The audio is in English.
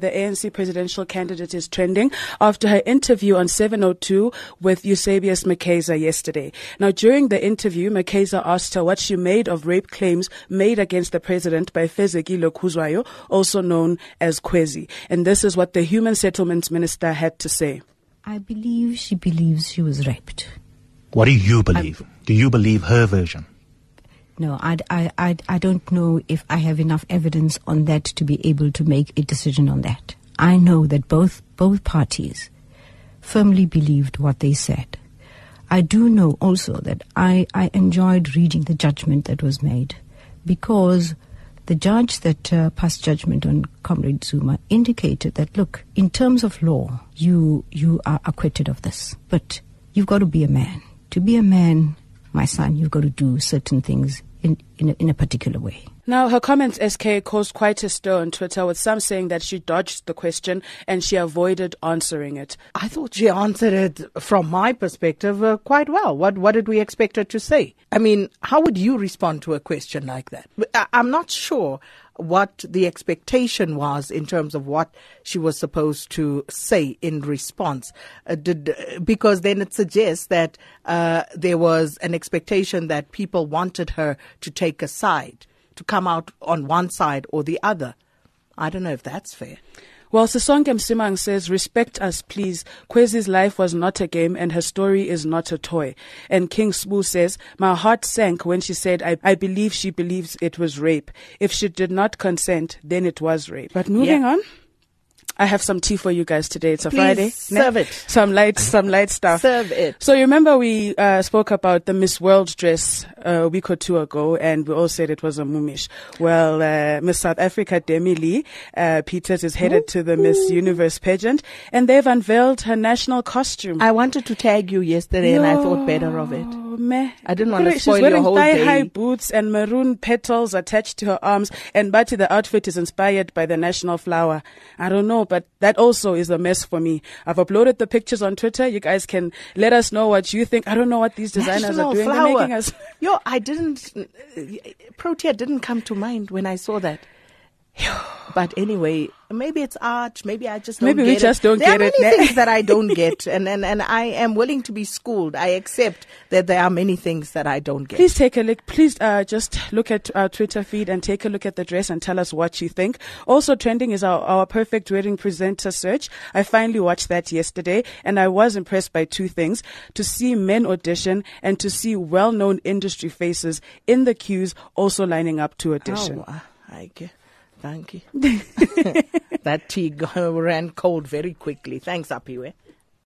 The ANC presidential candidate is trending after her interview on 702 with Eusebius McKaiser yesterday. Now, during the interview, McKaiser asked her what she made of rape claims made against the president by Fezekile Kuzwayo, also known as Khwezi. And this is what the Human Settlements Minister had to say. I believe she believes she was raped. What do you believe? I'm, do you believe her version? No, I, I, I, I don't know if I have enough evidence on that to be able to make a decision on that. I know that both, both parties firmly believed what they said. I do know also that I, I enjoyed reading the judgment that was made because the judge that uh, passed judgment on Comrade Zuma indicated that, look, in terms of law, you, you are acquitted of this, but you've got to be a man. To be a man, my son, you've got to do certain things in, in, a, in a particular way. Now, her comments, SK, caused quite a stir on Twitter, with some saying that she dodged the question and she avoided answering it. I thought she answered it, from my perspective, uh, quite well. What, what did we expect her to say? I mean, how would you respond to a question like that? I'm not sure what the expectation was in terms of what she was supposed to say in response. Uh, did, because then it suggests that uh, there was an expectation that people wanted her to take a side, to come out on one side or the other. I don't know if that's fair. Well, Sisonke Msimang says, respect us, please. Khwezi's life was not a game and her story is not a toy. And King Sbu says, my heart sank when she said, I, I believe she believes it was rape. If she did not consent, then it was rape. But moving yeah. on. I have some tea for you guys today. It's a Please Friday. Serve it. Some light, some light stuff. Serve it. So you remember we uh, spoke about the Miss World dress uh, a week or two ago, and we all said it was a mumish. Well, uh, Miss South Africa Demi-Leigh uh, Peters is headed Ooh. to the Miss Universe pageant, and they've unveiled her national costume. I wanted to tag you yesterday, Yo. and I thought better of it meh. I didn't want to spoil She's wearing your whole thigh-high boots and maroon petals attached to her arms. And Bati, the outfit is inspired by the national flower. I don't know, but that also is a mess for me. I've uploaded the pictures on Twitter. You guys can let us know what you think. I don't know what these designers national are doing. Flower. They're making us. Yo, I didn't. Uh, Protea didn't come to mind when I saw that. But anyway, maybe it's art. Maybe I just maybe we just it. don't there get it. There are many things that I don't get, and, and and I am willing to be schooled. I accept that there are many things that I don't get. Please take a look. Please uh, just look at our Twitter feed and take a look at the dress and tell us what you think. Also trending is our, our perfect wedding presenter search. I finally watched that yesterday, and I was impressed by two things: to see men audition and to see well-known industry faces in the queues also lining up to audition. Oh, I get. Thank you. that tea ran cold very quickly. Thanks, Aphiwe.